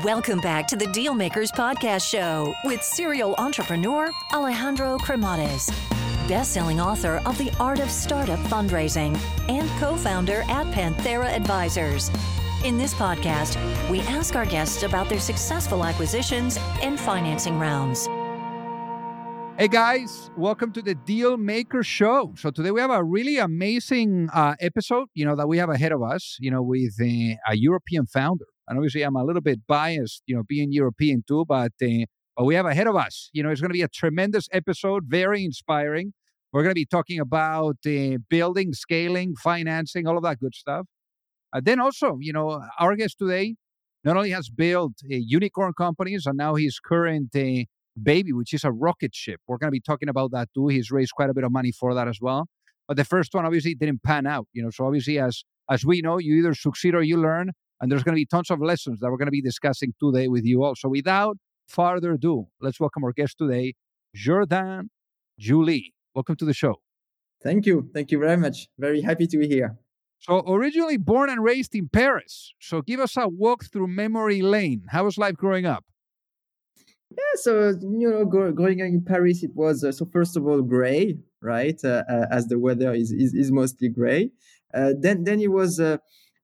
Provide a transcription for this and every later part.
Welcome back to the Dealmakers Podcast Show with serial entrepreneur Alejandro Cremades, best-selling author of The Art of Startup Fundraising and co-founder at Panthera Advisors. In this podcast, we ask our guests about their successful acquisitions and financing rounds. Hey guys, welcome to the Deal Maker Show. So today we have a really amazing uh, episode, you know, that we have ahead of us, you know, with uh, a European founder. And obviously, I'm a little bit biased, you know, being European too, but uh, but we have ahead of us, you know, it's going to be a tremendous episode, very inspiring. We're going to be talking about uh, building, scaling, financing, all of that good stuff. Uh, then also, you know, our guest today not only has built uh, unicorn companies, and now his current uh, baby, which is a rocket ship. We're going to be talking about that too. He's raised quite a bit of money for that as well. But the first one obviously didn't pan out, you know. So obviously, as as we know, you either succeed or you learn, and there's going to be tons of lessons that we're going to be discussing today with you all. So without further ado, let's welcome our guest today, Jordane Giuly. Welcome to the show. Thank you. Thank you very much. Very happy to be here. So originally born and raised in Paris. So give us a walk through memory lane. How was life growing up? Yeah, so you know, growing up in Paris, it was uh, so first of all gray, right? Uh, uh, as the weather is is, is mostly gray. Uh, then then it was uh,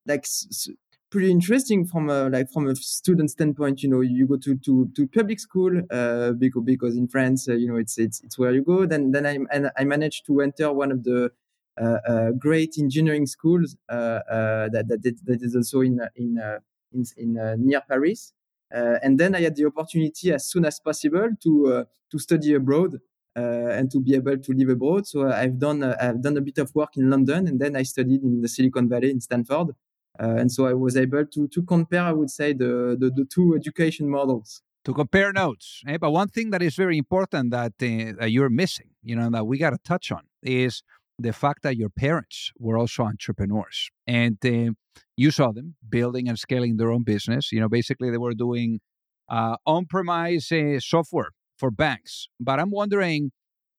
like s- pretty interesting from a like from a student standpoint. You know, you go to to, to public school uh, because because in France, uh, you know, it's it's it's where you go. Then then I and I managed to enter one of the uh, uh, great engineering schools that that that is also in in in, in near Paris. Uh, and then I had the opportunity as soon as possible to uh, to study abroad uh, and to be able to live abroad. So I've done I've done a bit of work in London, and then I studied in the Silicon Valley in Stanford. And so I was able to to compare, I would say, the the, the two education models to compare notes. Eh? But one thing that is very important that, uh, that you're missing, you know, that we got to touch on is the fact that your parents were also entrepreneurs and uh, you saw them building and scaling their own business. You know, basically they were doing uh, on-premise uh, software for banks. But I'm wondering,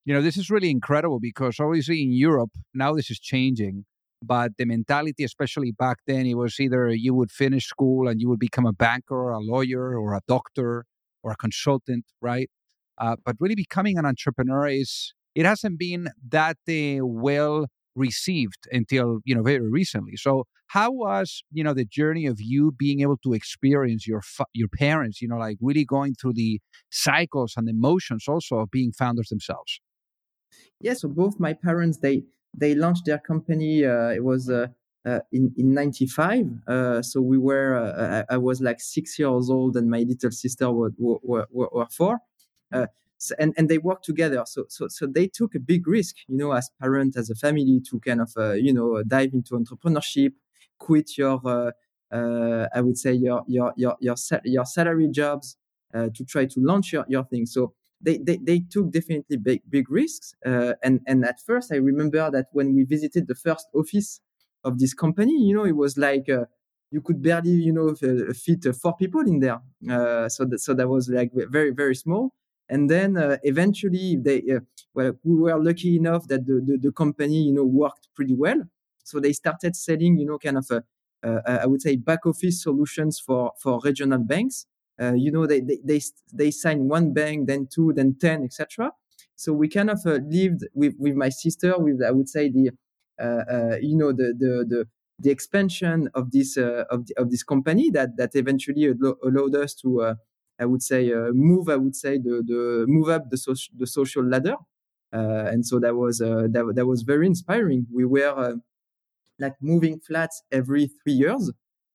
you know, this is really incredible because obviously in Europe now this is changing. But the mentality, especially back then, it was either you would finish school and you would become a banker or a lawyer or a doctor or a consultant, right? Uh, but really becoming an entrepreneur is it hasn't been that uh, well received until you know very recently so how was you know the journey of you being able to experience your your parents you know like really going through the cycles and emotions also of being founders themselves yeah so both my parents they they launched their company uh, it was uh, uh, in in 95 uh, so we were I, I, was like six years old and my little sister were, were, were, four so, and and they work together. So so so they took a big risk, you know, as parent, as a family, to kind of uh, you know dive into entrepreneurship, quit your uh, uh, I would say your your your your, your salary jobs to try to launch your, your thing. So they, they, they took definitely big big risks. Uh, and and at first, I remember that when we visited the first office of this company, you know, it was like uh, you could barely you know fit four people in there. so that, so that was like very very small and then uh, eventually they uh, well we were lucky enough that the, the, the company you know worked pretty well so they started selling you know kind of uh, I would say back office solutions for for regional banks uh, you know they, they they they sign one bank then two then 10 etc so we kind of uh, lived with with my sister with i would say the uh, you know the the the the expansion of this of, the, of this company that that eventually allowed us to I would say uh, move. I would say the the move up the social the social ladder, uh, and so that was uh, that that was very inspiring. We were like moving flats every three years,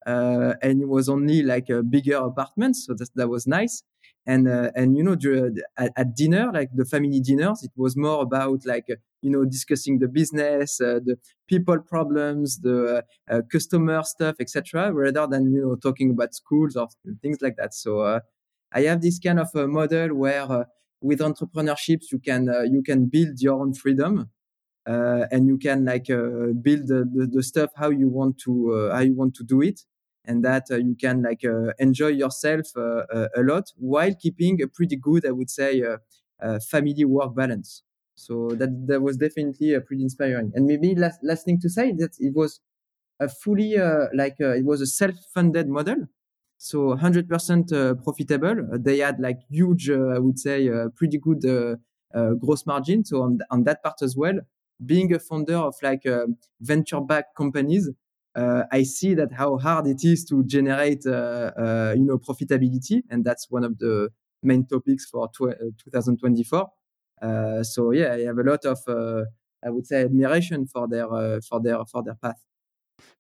and it was only like a bigger apartment, so that that was nice. And uh, and you know at, at, dinner like the family dinners it was more about like you know discussing the business uh, the people problems the uh, customer stuff etc rather than you know talking about schools or things like that. So I have this kind of a model where uh, with entrepreneurships you can uh, you can build your own freedom uh, and you can like build the, the, the, stuff how you want to how you want to do it and that uh, you can like uh, enjoy yourself uh, uh, a lot while keeping a pretty good, I would say, uh, uh, family work balance. So that that was definitely a pretty inspiring. And maybe last last thing to say that it was a fully like it was a self funded model. so 100% uh, profitable. they had like huge, I would say, pretty good gross margin. So on, on that part as well, being a founder of like venture-backed companies, uh, I see that how hard it is to generate, uh, uh, you know, profitability, and that's one of the main topics for tw- 2024. so yeah, I have a lot of, I would say, admiration for their for their for their path.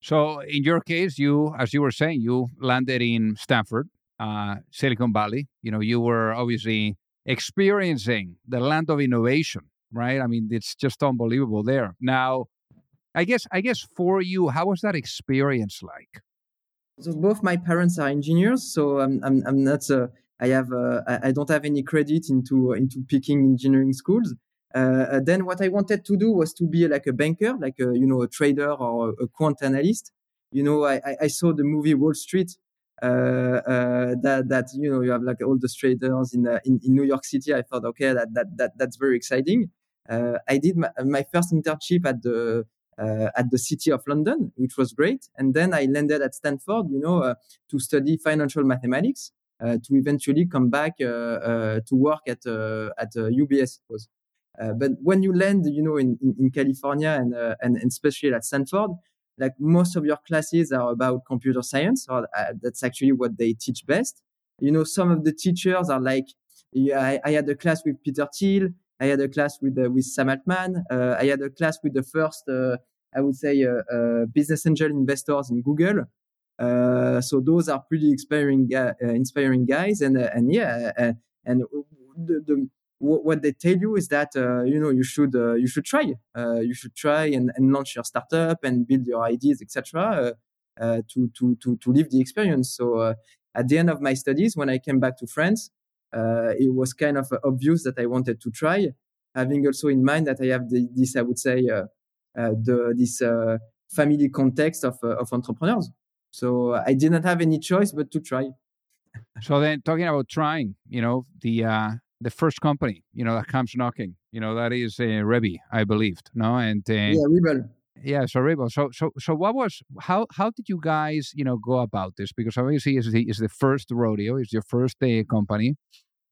So in your case, you, as you were saying, you landed in Stanford, uh, Silicon Valley. You know, you were obviously experiencing the land of innovation, right? I mean, it's just unbelievable there. Now, I guess I guess for you, how was that experience like? So both my parents are engineers, so I'm I'm, I'm not. Uh, I have uh, I don't have any credit into into picking engineering schools. Uh, uh, then what I wanted to do was to be like a banker, like a you know a trader or a quant analyst. You know, I I saw the movie Wall Street. Uh, uh, that that you know you have like all the traders in, in in New York City. I thought, okay, that that that that's very exciting. I did my, my first internship at the uh, at the City of London, which was great. And then I landed at Stanford, you know, uh, to study financial mathematics, uh, to eventually come back uh, uh, to work at uh, at UBS. Was. but when you land, you know, in, in, in California and, and, and especially at Stanford, like most of your classes are about computer science, or that's actually what they teach best. You know, some of the teachers are like, yeah, I, I had a class with Peter Thiel. I had a class with uh, with Sam Altman. Uh, I had a class with the first, uh, I would say, business angel investors in Google. so those are pretty inspiring, inspiring guys, and and yeah, and the, the what they tell you is that uh, you know you should uh, you should try uh, you should try and, and launch your startup and build your ideas etc to to to to live the experience so at the end of my studies when i came back to france uh, it was kind of obvious that I wanted to try, having also in mind that I have the, this, I would say, uh, uh, the this family context of of entrepreneurs. So I did not have any choice but to try. so then, talking about trying, you know, the uh, the first company, you know, that comes knocking, you know, that is uh, Rebbe, I believed, no, and uh, yeah, Rebel. Yeah, so Rebel. So, so, so, what was how how did you guys, you know, go about this? Because obviously, it's the, it's the first rodeo, it's your first uh, company,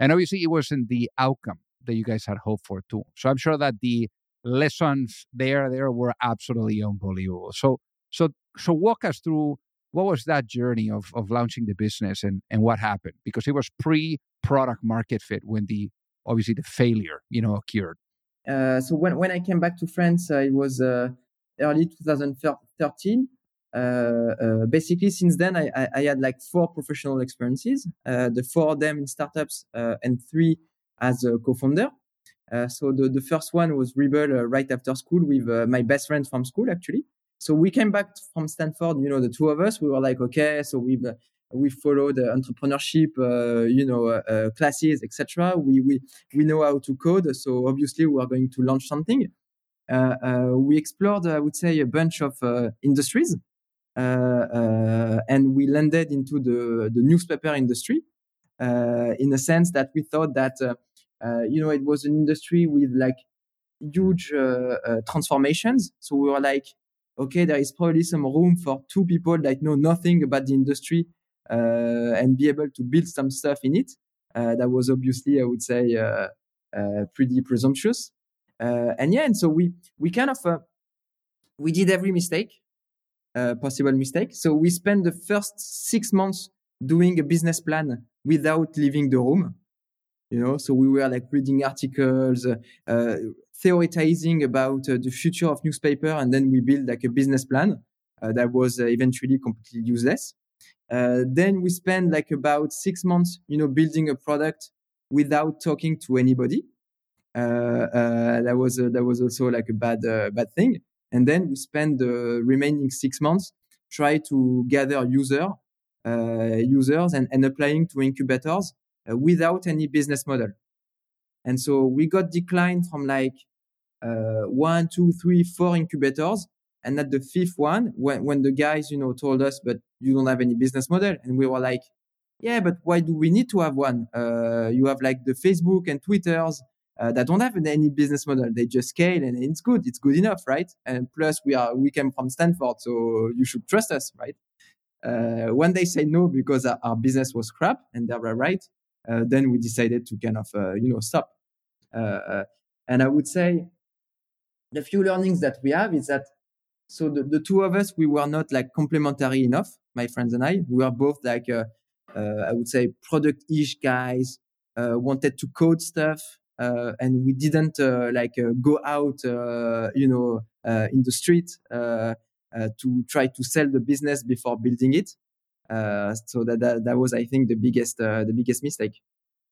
and obviously, it wasn't the outcome that you guys had hoped for too. So I'm sure that the lessons there there were absolutely unbelievable. So so so walk us through what was that journey of of launching the business and and what happened because it was pre product market fit when the obviously the failure you know occurred. Uh, so when when I came back to France, it was uh, early 2013. Uh, uh, basically, since then, I, I, I, had like four professional experiences, uh, the four of them in startups and three as a co-founder. so the, the first one was Rebel right after school with my best friend from school, actually. So we came back from Stanford, you know, the two of us, we were like, okay, so we've, we followed entrepreneurship, uh, you know, uh, classes, etc. We, we, we know how to code. So obviously we are going to launch something. Uh, we explored, I would say, a bunch of industries. Uh, uh, and we landed into the, the newspaper industry uh, in a sense that we thought that you know it was an industry with like huge transformations. So we were like, okay, there is probably some room for two people that know nothing about the industry uh, and be able to build some stuff in it. Uh, that was obviously, I would say, uh, pretty presumptuous. And yeah, and so we we kind of we did every mistake uh, possible mistake. So we spent the first six months doing a business plan without leaving the room. You know, so we were like reading articles, uh, uh, theorizing about uh, the future of newspaper, and then we built like a business plan uh, that was uh, eventually completely useless. then we spent like about six months, you know, building a product without talking to anybody. That was that was also like a bad bad thing. And then we spend the remaining six months try to gather user, uh, users and, and applying to incubators uh, without any business model. And so we got declined from like uh, one, two, three, four incubators. And at the fifth one, when, when the guys, you know, told us, but you don't have any business model. And we were like, yeah, but why do we need to have one? Uh, you have like the Facebook and Twitters uh, that don't have any business model. They just scale and it's good. It's good enough, right? And plus we are, we came from Stanford, so you should trust us, right? when they say no because our, business was crap and they were right, then we decided to kind of you know stop. and I would say the few learnings that we have is that so the, the two of us we were not like complementary enough my friends and i we were both like uh, uh, i would say product-ish guys uh, wanted to code stuff uh, Uh, and we didn't uh, like uh, go out uh, you know uh, in the street to try to sell the business before building it so that, that, that was i think the biggest the biggest mistake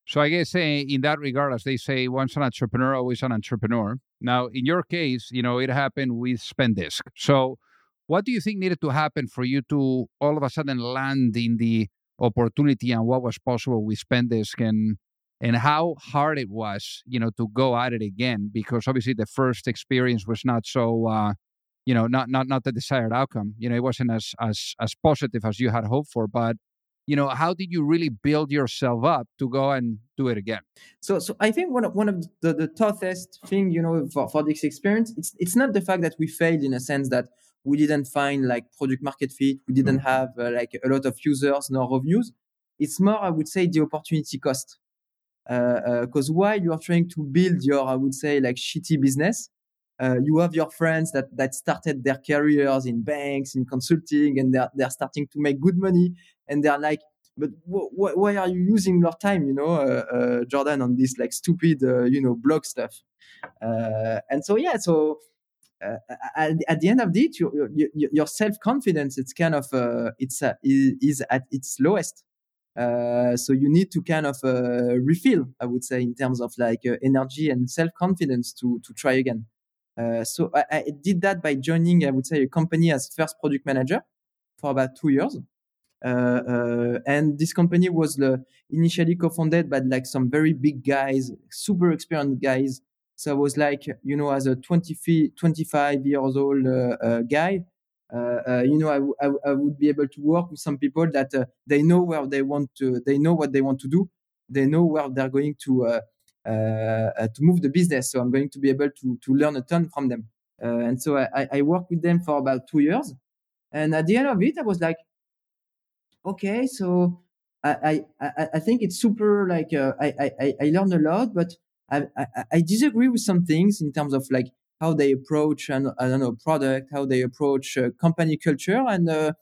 so I guess uh, in that regard, as they say, once an entrepreneur, always an entrepreneur. Now, in your case, you know, it happened with Spendesk. So what do you think needed to happen for you to all of a sudden land in the opportunity and what was possible with Spendesk and and how hard it was, you know, to go at it again? Because obviously the first experience was not so uh, you know, not not not the desired outcome. You know, it wasn't as as as positive as you had hoped for, but you know how did you really build yourself up to go and do it again so so i think one of one of the, the toughest thing you know for, for this experience it's it's not the fact that we failed in a sense that we didn't find like product market fit we didn't mm-hmm. have uh, like a lot of users nor reviews it's more i would say the opportunity cost because uh, uh, while you are trying to build your i would say like shitty business uh, you have your friends that that started their careers in banks in consulting and they're they're starting to make good money and they're like but wh- wh- why are you using your time you know uh, uh, jordan on this like stupid uh, you know blog stuff? And so yeah so at, at, the end of it your self-confidence it's kind of it's is at its lowest so you need to kind of uh, refill i would say in terms of like energy and self-confidence to to try again uh, so I, I, did that by joining, I would say, a company as first product manager for about two years. Uh, uh, and this company was initially co-founded by like some very big guys, super experienced guys. So I was like, you know, as a 20, 25 years old uh, guy, uh, you know, I, would be able to work with some people that uh, they know where they want to, they know what they want to do, they know where they're going to uh, uh, to move the business. So I'm going to be able to to learn a ton from them. Uh, and so I, I worked with them for about two years. And at the end of it, I was like, okay, so I, I, I think it's super like uh, I, I, I learned a lot, but I, I, I, disagree with some things in terms of like how they approach an, I don't know product, how they approach uh, company culture, and uh,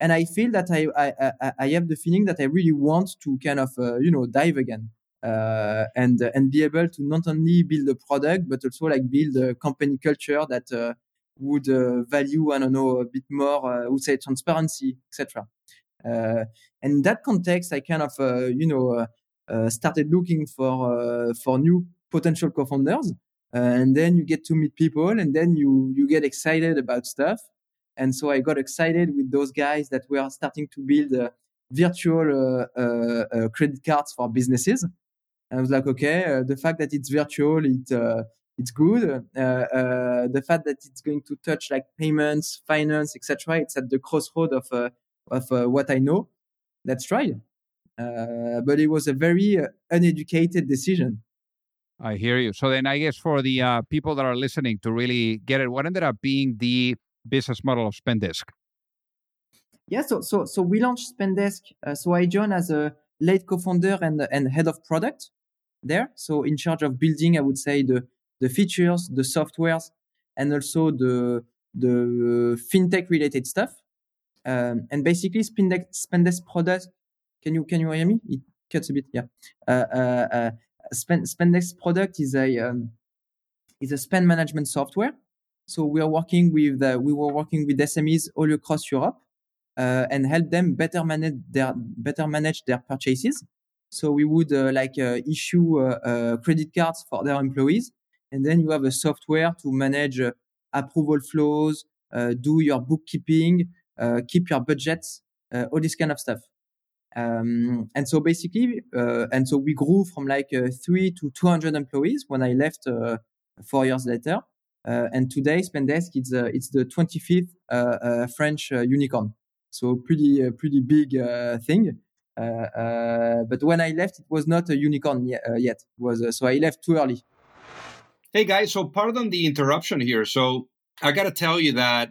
and I feel that I, I I have the feeling that I really want to kind of you know dive again uh, and and be able to not only build a product but also like build a company culture that uh, would uh, value I don't know a bit more uh, would say transparency etc. Uh, and in that context, I kind of uh, you know started looking for for new potential co-founders, and then you get to meet people, and then you you get excited about stuff. And so I got excited with those guys that were starting to build virtual credit cards for businesses. I was like, okay, uh, the fact that it's virtual, it uh, it's good. Uh, uh, the fact that it's going to touch like payments, finance, etc. It's at the crossroad of uh, of uh, what I know. Let's try. but it was a very uneducated decision. I hear you. So then, I guess for the people that are listening to really get it, what ended up being the business model of Spendesk? Yeah, so so so we launched Spendesk. so I joined as a late co-founder and and head of product there. So in charge of building, I would say the the features, the softwares, and also the the fintech related stuff. Um, and basically, Spendesk, Spendesk product. Can you can you hear me? It cuts a bit. Yeah. Uh, uh, uh, Spendesk product is a um, is a spend management software. So we are working with the, we were working with SMEs all across Europe uh, and help them better manage their better manage their purchases. So we would uh, like uh, issue uh, credit cards for their employees, and then you have a software to manage approval flows, do your bookkeeping, keep your budgets, all this kind of stuff. Um, and so basically, and so we grew from like three to 200 employees when I left four years later. Uh, and today, Spendesk it's uh, it's the 25th uh, French unicorn, so pretty pretty big thing. Uh, uh, but when I left, it was not a unicorn yet. Uh, yet. Was so I left too early. Hey guys, so pardon the interruption here. So I got to tell you that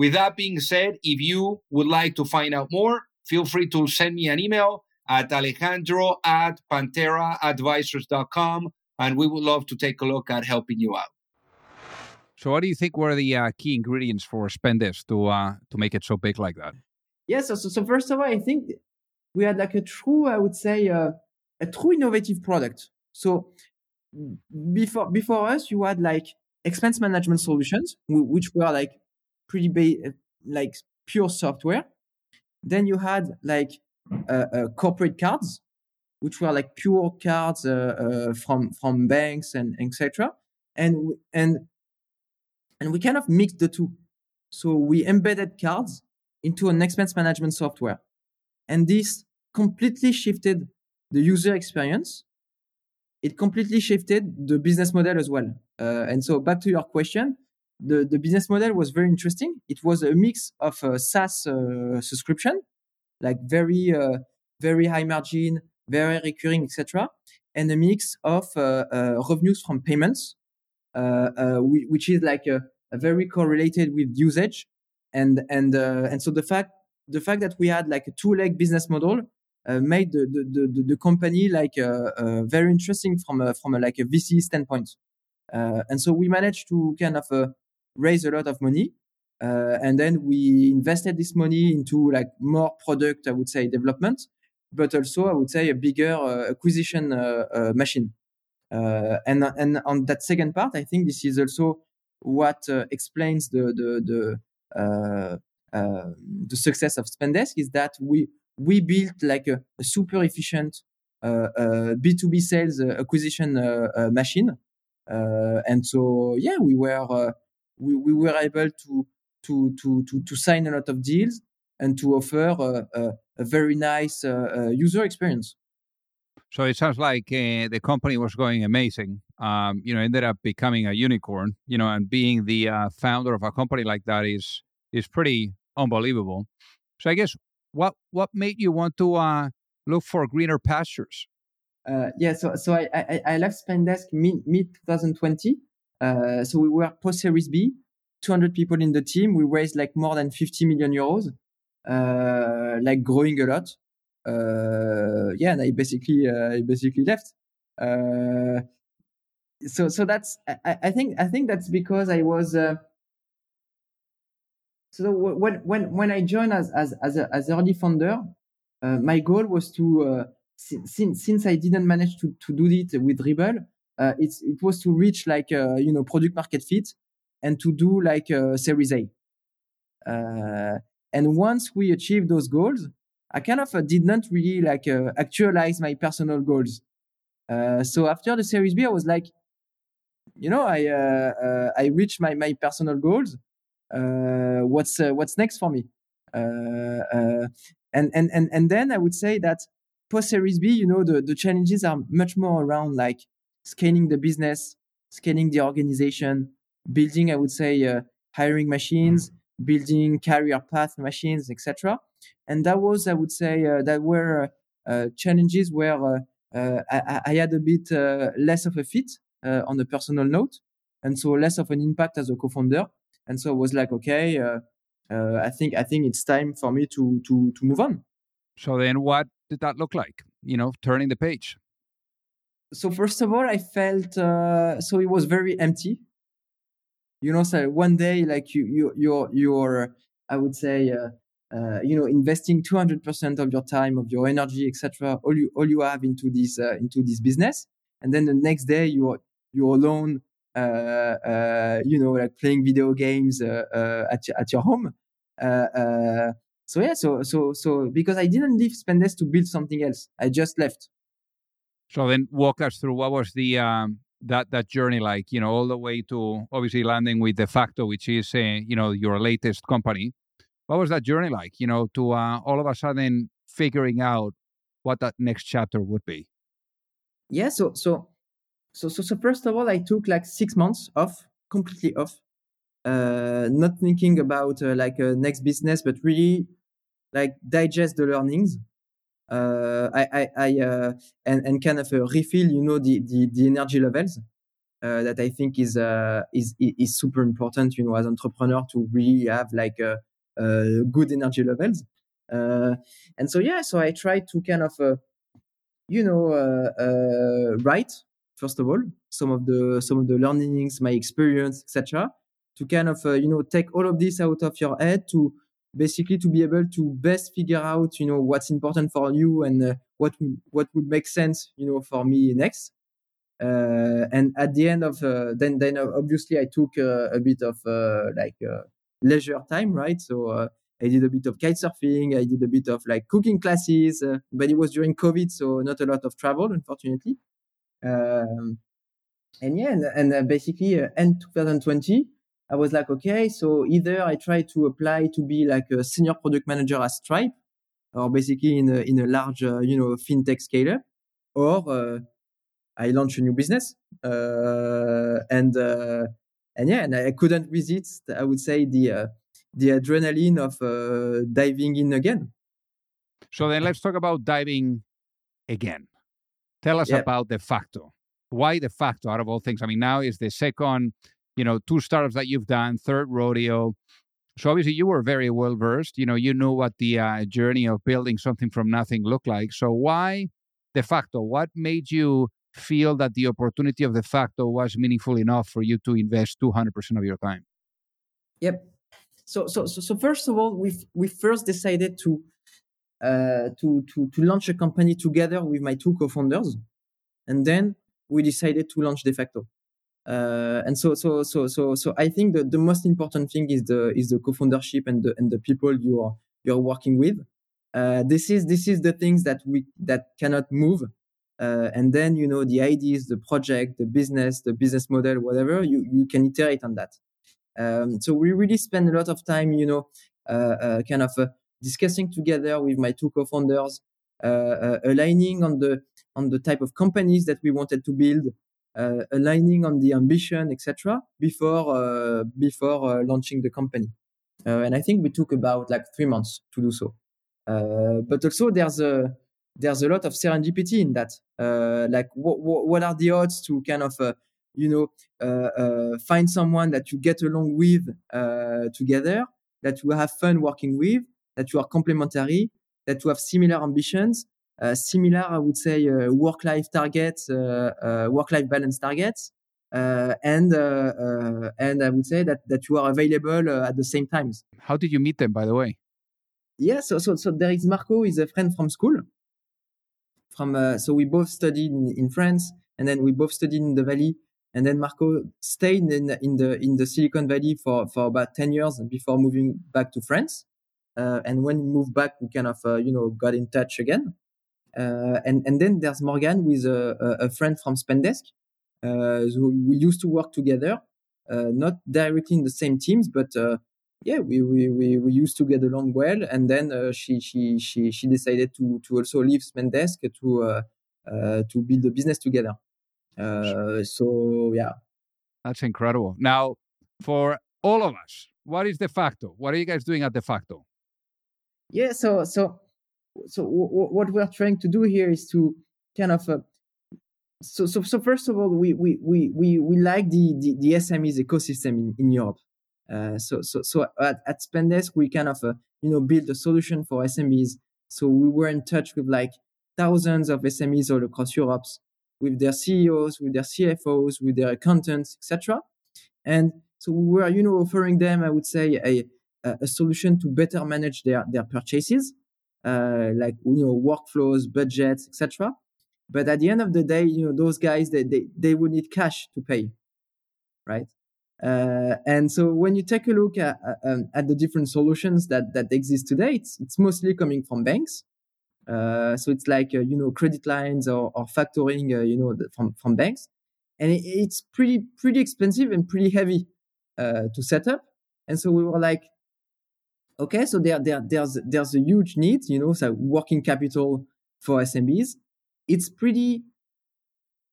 with that being said, if you would like to find out more, feel free to send me an email at alejandro at pantheraadvisors.com, and we would love to take a look at helping you out. So, what do you think were the uh, key ingredients for Spendesk to uh, to make it so big like that? Yes. Yeah, so, so, first of all, I think we had like a true, I would say, uh, a true innovative product. So before before us, you had like expense management solutions, which were like pretty ba- like pure software. Then you had like uh, uh, corporate cards, which were like pure cards uh, uh from from banks and etc. And and and we kind of mixed the two. So we embedded cards into an expense management software, and this completely shifted the user experience. It completely shifted the business model as well. Uh, and so back to your question, the, the business model was very interesting. It was a mix of a SaaS uh, subscription, like very, uh, very high margin, very recurring, etc., and a mix of uh, uh revenues from payments, uh, uh, which is like a, a, very correlated with usage. And and and so the fact the fact that we had like a two leg business model made the, the, the, the company like very interesting from a, from a, like a VC standpoint. and so we managed to kind of raise a lot of money. Uh, and then we invested this money into like more product, I would say, development, but also I would say a bigger uh, acquisition uh, uh machine. Uh, and and on that second part, I think this is also what uh, explains the the the the success of Spendesk is that we we built like a, a super efficient B2B sales acquisition machine. and so, yeah, we were we, we were able to, to, to, to, to sign a lot of deals and to offer a, a, a very nice uh, uh, user experience. So it sounds like uh, the company was going amazing. Um, you know, ended up becoming a unicorn. You know, and being the uh, founder of a company like that is is pretty unbelievable. So I guess what what made you want to uh, look for greener pastures? Uh, yeah, so so I I, I left Spendesk mid mid 2020, uh, so we were post Series B, 200 people in the team. We raised like more than 50 million euros, uh, like growing a lot. Uh, yeah, and I basically, uh, I basically left. Uh, so, so that's, I, I, think, I think that's because I was, so when, when, when I joined as, as, as, a, as early founder, my goal was to, since, since I didn't manage to, to do it with Rebel, uh, it's it was to reach like uh, you know product market fit and to do like a Series A. Uh, and once we achieved those goals, I kind of uh, did not really like uh, actualize my personal goals. Uh, so after the Series B, I was like, you know, I I reached my my personal goals. what's what's next for me? and and and and then I would say that post Series B, you know, the the challenges are much more around like scaling the business, scaling the organization, building, I would say, uh, hiring machines, building career path machines, etc. And that was, I would say, uh, that were uh, challenges where uh, uh, I, I, had a bit uh, less of a fit on a personal note, and so less of an impact as a co-founder. And so I was like, okay, I think I think it's time for me to to to move on. So then, what did that look like? You know, turning the page. So first of all, I felt uh, so it was very empty. You know, so one day, like you you you're you're I would say. Uh, you know, investing 200% of your time, of your energy, etc. All you all you have into this uh, into this business, and then the next day you're you're alone uh, uh, you know, like playing video games uh, at at your home. so yeah, so so so because I didn't leave Spendesk to build something else, I just left. So then, walk us through what was the um, that that journey like? You know, all the way to obviously landing with Defacto, which is uh, you know your latest company. What was that journey like? You know, to uh, all of a sudden figuring out what that next chapter would be. Yeah. So so so, so, so first of all, I took like six months off, completely off, uh, not thinking about uh, like a next business, but really like digest the learnings. Uh, I, I, I uh, and, and kind of uh, refill, you know, the, the, the energy levels. Uh, that I think is, uh, is is super important, you know, as entrepreneur to really have like a, a good energy levels. Uh, and so yeah, so I try to kind of, uh, you know, uh, uh write first of all some of the some of the learnings my experience etc to kind of uh, you know take all of this out of your head to basically to be able to best figure out you know what's important for you and uh, what what would make sense you know for me next uh, and at the end of uh, then then obviously i took uh, a bit of uh, like leisure time right so I did a bit of kite surfing. I did a bit of like cooking classes, but it was during COVID, so not a lot of travel, unfortunately. Um, and yeah, and, and uh, basically uh, end 2020, I was like, okay, so either I try to apply to be like a senior product manager at Stripe, or basically in a in a large uh, you know fintech scaler, or uh, I launch a new business. Uh, and uh, and yeah, and I couldn't resist. I would say the the adrenaline of diving in again. So then let's talk about diving again. Tell us yep. about Defacto. Why Defacto out of all things? I mean, now is the second, you know, two startups that you've done, third rodeo. So obviously you were very well versed. You know, you knew what the uh, journey of building something from nothing looked like. So why Defacto? What made you feel that the opportunity of Defacto was meaningful enough for you to invest 200% of your time? Yep. So, so, so, so first of all, we we first decided to uh, to, to, to launch a company together with my two co-founders. And then we decided to launch Defacto. Uh, and so, so, so, so, so I think that the most important thing is the, is the co-foundership and the, and the people you are, you're working with. Uh, this is, this is the things that we, that cannot move. Uh, and then, you know, the ideas, the project, the business, the business model, whatever, you, you can iterate on that. Um, so we really spend a lot of time, you know, uh, uh, kind of discussing together with my two co-founders, uh, uh, aligning on the on the type of companies that we wanted to build, uh, aligning on the ambition, etc. Before before launching the company. and I think we took about like three months to do so. but also there's a there's a lot of serendipity in that. Uh, like, what, what are the odds to kind of, uh, you know, uh, find someone that you get along with together, that you have fun working with, that you are complementary, that you have similar ambitions, uh, similar, I would say, uh, work-life targets, uh, uh work-life balance targets, uh, and uh, and I would say that that you are available at the same times. How did you meet them, by the way? Yeah, so so so there is Marco, is a friend from school. From so we both studied in, in France, and then we both studied in the Valley and then Marco stayed in, in the in the Silicon Valley for for about ten years before moving back to France. Uh, and when we moved back, we kind of, uh, you know, got in touch again. Uh, and, and then there's Morgan with a, a friend from Spendesk. so we used to work together, not directly in the same teams, but yeah, we, we, we, we used to get along well. And then uh, she, she, she, she decided to, to also leave Spendesk to, uh, uh, to build a business together. so, yeah. That's incredible. Now, for all of us, what is Defacto? What are you guys doing at Defacto? yeah so so so what we're trying to do here is to kind of a so, so, so first of all, we, we, we, we, we like the, the, the SMEs ecosystem in, in Europe. Uh, so, so, so at, at Spendesk, we kind of, uh, you know, build a solution for SMEs. So we were in touch with like thousands of SMEs all across Europe with their CEOs, with their CFOs, with their accountants, etc. And so we were, you know, offering them, I would say, a, a solution to better manage their, their purchases, uh, like, you know, workflows, budgets, etc. But at the end of the day, you know, those guys, they, they, they would need cash to pay, right? Uh, and so when you take a look at, um, at the different solutions that, that exist today, it's, it's mostly coming from banks. Uh, so it's like, uh, you know, credit lines or, or factoring, uh, you know, the, from, from banks. And it, it's pretty, pretty expensive and pretty heavy uh, to set up. And so we were like, okay, so there, there, there's, there's a huge need, you know, so working capital for SMBs it's pretty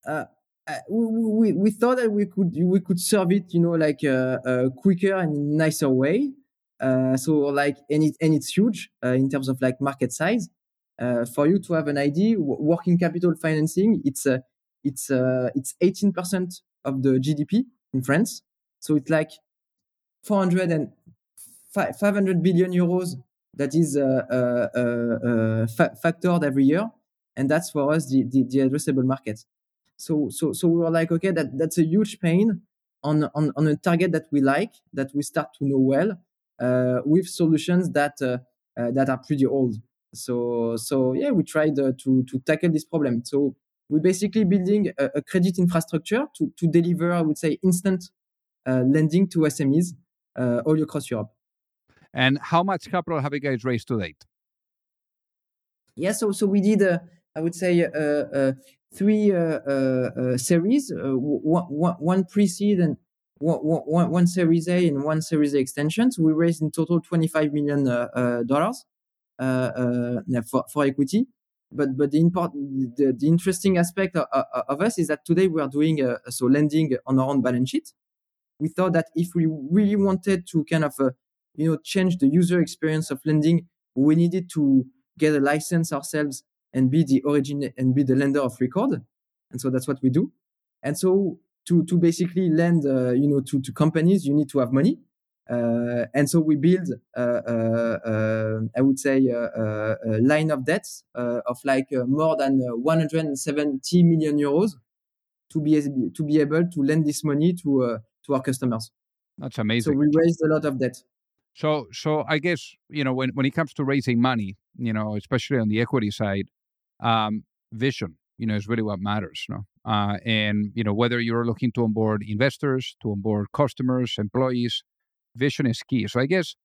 uh, uh we, we thought that we could we could serve it you know like a, uh, uh, quicker and nicer way. Uh, so like and it and it's huge uh, in terms of like market size. Uh, for you to have an idea working capital financing it's uh, it's it's 18% of the gdp in france. So it's like 400 and 500 billion euros that is fa- factored every year and that's for us the, the, the addressable market. So so so we were like, okay, that that's a huge pain on on on a target that we like, that we start to know well, uh, with solutions that uh, uh, that are pretty old. So so yeah, we tried uh, to to tackle this problem. So we're basically building a, a credit infrastructure to to deliver, I would say, instant uh, lending to SMEs uh, all across Europe. And how much capital have you guys raised to date? Yeah, so so we did I would say, uh, uh, three uh, series, one, one pre-seed and one, one, one Series A and one Series A extension. So we raised in total $25 million for, for equity. But but the important the, the interesting aspect of, of, us is that today we are doing uh, so lending on our own balance sheet. We thought that if we really wanted to kind of uh, you know change the user experience of lending, we needed to get a license ourselves and be the origin and be the lender of record. And so that's what we do. And so to, to basically lend, uh, you know, to, to companies, you need to have money. Uh, and so we build, uh, uh, uh I would say, uh, a line of debts of like more than 170 million euros to be to be able to lend this money to to our customers. That's amazing. So we raised a lot of debt. So so I guess you know when when it comes to raising money, you know, especially on the equity side, um, vision, you know, is really what matters. No? Uh, and, you know, whether you're looking to onboard investors, to onboard customers, employees, vision is key. So I guess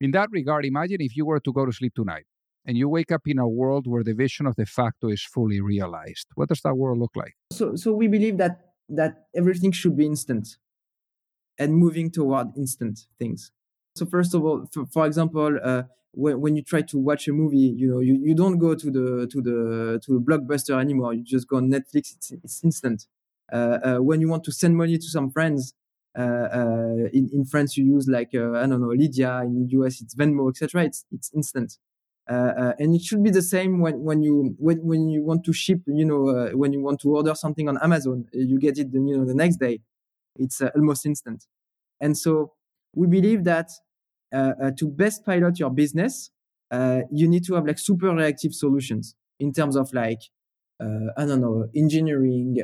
in that regard, imagine if you were to go to sleep tonight and you wake up in a world where the vision of Defacto is fully realized. What does that world look like? So, so we believe that that everything should be instant and moving toward instant things. So first of all, for, for example, uh, when, when you try to watch a movie, you know, you, you don't go to the to the to the blockbuster anymore. You just go on Netflix. It's, it's instant. Uh, uh, when you want to send money to some friends, uh, uh in in France you use like uh, I don't know Lydia. In the US it's Venmo, etc. It's it's instant. And it should be the same when, when you when, when you want to ship you know when you want to order something on Amazon you get it you know the next day it's almost instant and so we believe that uh, uh, to best pilot your business, uh, you need to have like super reactive solutions in terms of like, I don't know, engineering,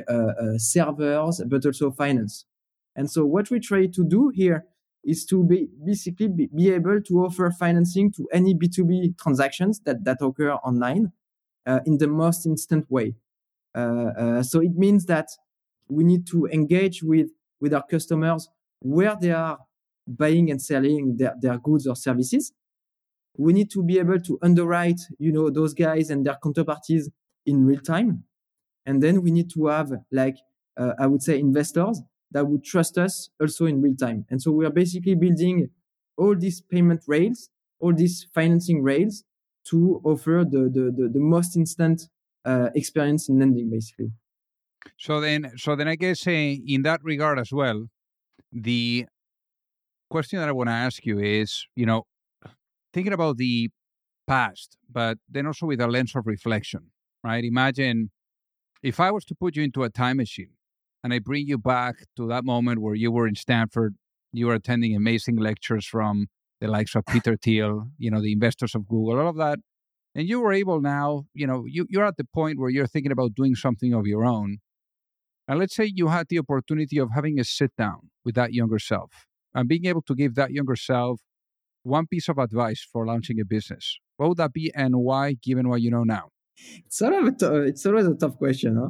servers, but also finance. And so what we try to do here is to be basically be, be, able to offer financing to any B2B transactions that, that occur online uh, in the most instant way. Uh, uh, so it means that we need to engage with, with our customers where they are buying and selling their, their goods or services. We need to be able to underwrite, you know, those guys and their counterparties in real time. And then we need to have like, uh, I would say investors that would trust us also in real time. And so we are basically building all these payment rails, all these financing rails to offer the, the, the, the most instant uh, experience in lending, basically. So then, so then I guess uh, in that regard as well, the question that I want to ask you is, you know, thinking about the past, but then also with a lens of reflection, right? Imagine If I was to put you into a time machine and I bring you back to that moment where you were in Stanford, you were attending amazing lectures from the likes of Peter Thiel, you know, the investors of Google, all of that. And you were able now, you know, you, you're at the point where you're thinking about doing something of your own. And let's say you had the opportunity of having a sit down with that younger self and being able to give that younger self one piece of advice for launching a business. What would that be and why, given what you know now? It's sort of t- it's always a tough question, huh?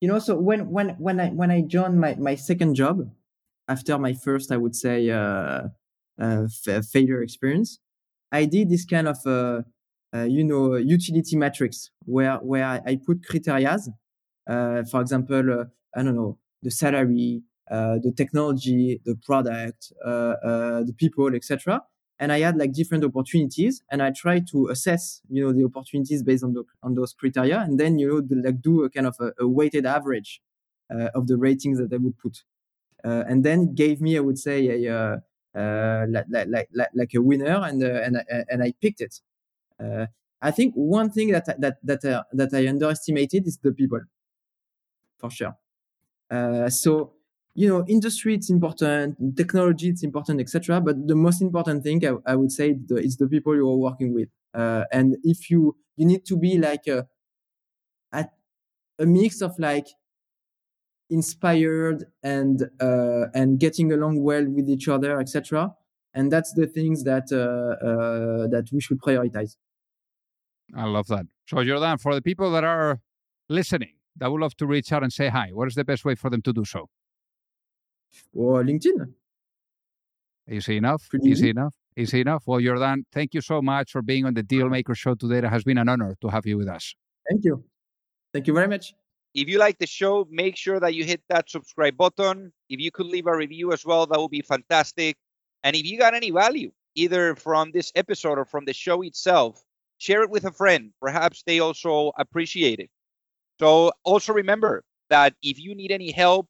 You know, so when when when I when I joined my, my second job after my first, I would say, uh, uh, f- failure experience, I did this kind of uh, uh, you know utility matrix where where I, put criterias. Uh, for example, uh, I don't know the salary, uh, Uh, the technology, the product, uh, uh, the people, etc. And I had like different opportunities, and I tried to assess you know the opportunities based on the, on those criteria, and then you know the, like do a kind of a, a weighted average of the ratings that I would put. and then gave me, I would say, a uh, like, like, like, like a winner and, uh, and, uh, and I picked it. I think one thing that, that, that, that I underestimated is the people for sure. so, you know, industry it's important, technology it's important, etc. But the most important thing I, I would say the, is the people you are working with. Uh, and if you you need to be like a, a, a mix of like inspired and uh, and getting along well with each other, etc. And that's the things that uh, uh, that we should prioritize. I love that. So Jordane, for the people that are listening, that would love to reach out and say hi, what is the best way for them to do so? Or LinkedIn. Easy enough. Pretty easy, easy enough. Easy enough. Well, Jordane, thank you so much for being on the Dealmaker Show today. It has been an honor to have you with us. Thank you. Thank you very much. If you like the show, make sure that you hit that subscribe button. If you could leave a review as well, that would be fantastic. And if you got any value, either from this episode or from the show itself, share it with a friend. Perhaps they also appreciate it. So also remember that if you need any help,